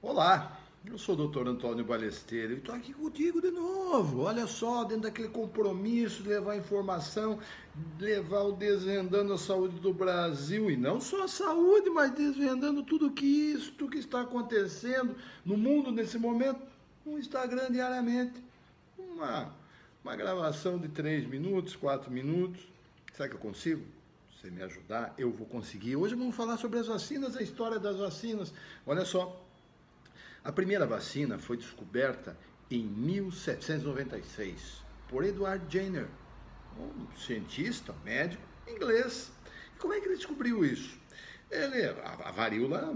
Olá, eu sou o doutor Antônio Balesteiro e estou aqui contigo de novo. Olha só, dentro daquele compromisso de levar informação, levar o Desvendando a Saúde do Brasil, e não só a saúde, mas desvendando tudo que isto que está acontecendo no mundo nesse momento, no Instagram diariamente. Uma, uma gravação de três minutos, quatro minutos. Será que eu consigo? você me ajudar, eu vou conseguir. Hoje vamos falar sobre as vacinas, a história das vacinas. Olha só, a primeira vacina foi descoberta em 1796 por Edward Jenner, um cientista, médico inglês. E como é que ele descobriu isso? Ele, a, a varíola,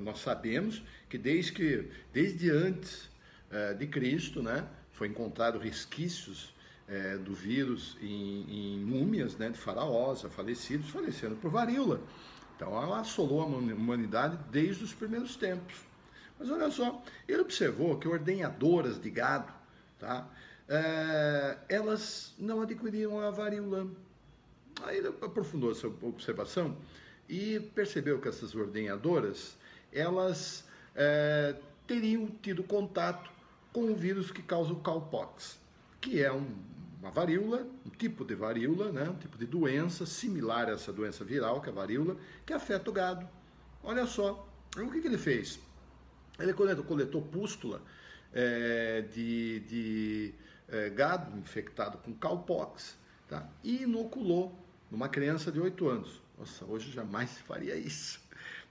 nós sabemos que desde, que, desde antes é, de Cristo, né, foi encontrado resquícios é, do vírus em, em, múmias né, de faraós, falecidos, falecendo por varíola. Então ela assolou a humanidade desde os primeiros tempos. Mas olha só, ele observou que ordenhadoras de gado, tá, é, elas não adquiriam a varíola. Aí ele aprofundou essa observação e percebeu que essas ordenhadoras, elas é, teriam tido contato com o vírus que causa o cowpox, que é um, uma varíola, um tipo de varíola, né, um tipo de doença similar a essa doença viral, que é a varíola, que afeta o gado. Olha só, o que, que ele fez? Ele coletou, coletou pústula é, de, de é, gado infectado com cowpox tá? e inoculou numa criança de 8 anos. Nossa, hoje jamais se faria isso.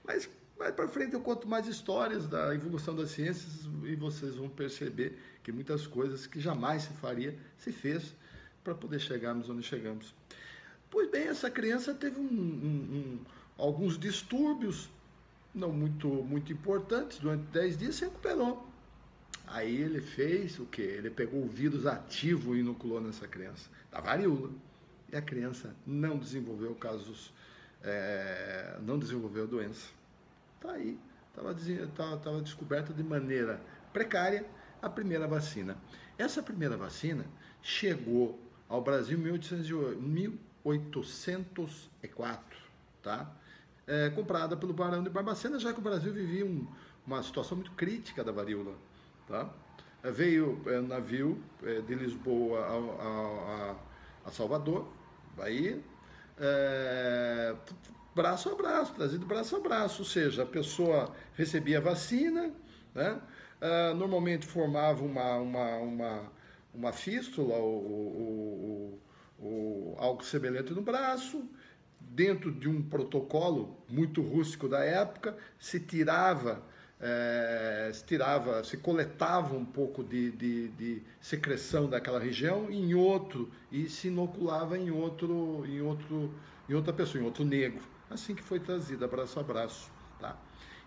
Mas mais para frente eu conto mais histórias da evolução das ciências e vocês vão perceber que muitas coisas que jamais se faria se fez para poder chegarmos onde chegamos. Pois bem, essa criança teve um, um, um, alguns distúrbios não muito, muito importantes, durante 10 dias se recuperou. Aí ele fez o que? Ele pegou o vírus ativo e inoculou nessa criança, da varíola. E a criança não desenvolveu casos, é, não desenvolveu doença. Tá aí, estava descoberta de maneira precária a primeira vacina. Essa primeira vacina chegou ao Brasil em 1804, tá? É, comprada pelo Barão de Barbacena, já que o Brasil vivia um, uma situação muito crítica da varíola. Tá? É, veio é, navio é, de Lisboa a, a, a Salvador, Bahia, é, braço a braço, trazido braço a braço, ou seja, a pessoa recebia vacina, né? É, normalmente formava uma, uma, uma, uma fístula ou, ou, ou, ou algo semelhante no braço, dentro de um protocolo muito rústico da época, se tirava, é, se tirava, se coletava um pouco de, de, de, secreção daquela região em outro e se inoculava em outro, em outro, em outra pessoa, em outro negro. Assim que foi trazida braço a braço. Tá?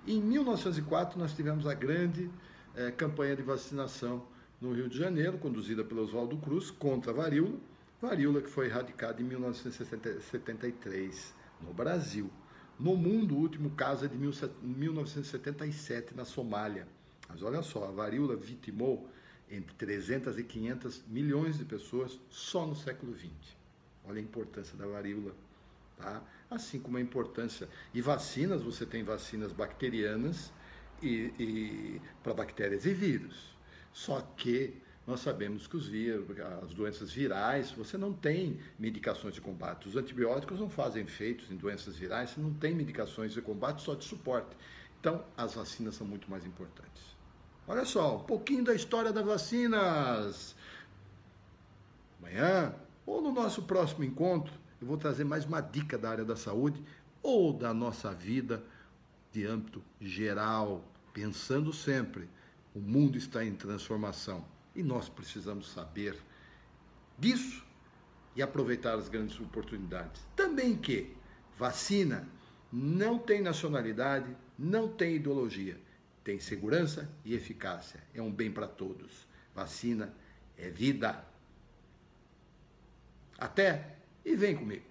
Em 1904 nós tivemos a grande é, campanha de vacinação no Rio de Janeiro, conduzida pelo Oswaldo Cruz contra a varíola varíola que foi erradicada em 1973 no Brasil. No mundo, o último caso é de 1977 na Somália. Mas olha só, a varíola vitimou entre 300 e 500 milhões de pessoas só no século XX. Olha a importância da varíola. Tá? Assim como a importância. E vacinas, você tem vacinas bacterianas e, e para bactérias e vírus. Só que nós sabemos que os vírus, as doenças virais, você não tem medicações de combate. Os antibióticos não fazem efeitos em doenças virais, você não tem medicações de combate, só de suporte. Então, as vacinas são muito mais importantes. Olha só, um pouquinho da história das vacinas. Amanhã, ou no nosso próximo encontro, eu vou trazer mais uma dica da área da saúde ou da nossa vida de âmbito geral, pensando sempre, o mundo está em transformação. E nós precisamos saber disso e aproveitar as grandes oportunidades. Também que vacina não tem nacionalidade, não tem ideologia, tem segurança e eficácia. É um bem para todos. Vacina é vida. Até e vem comigo.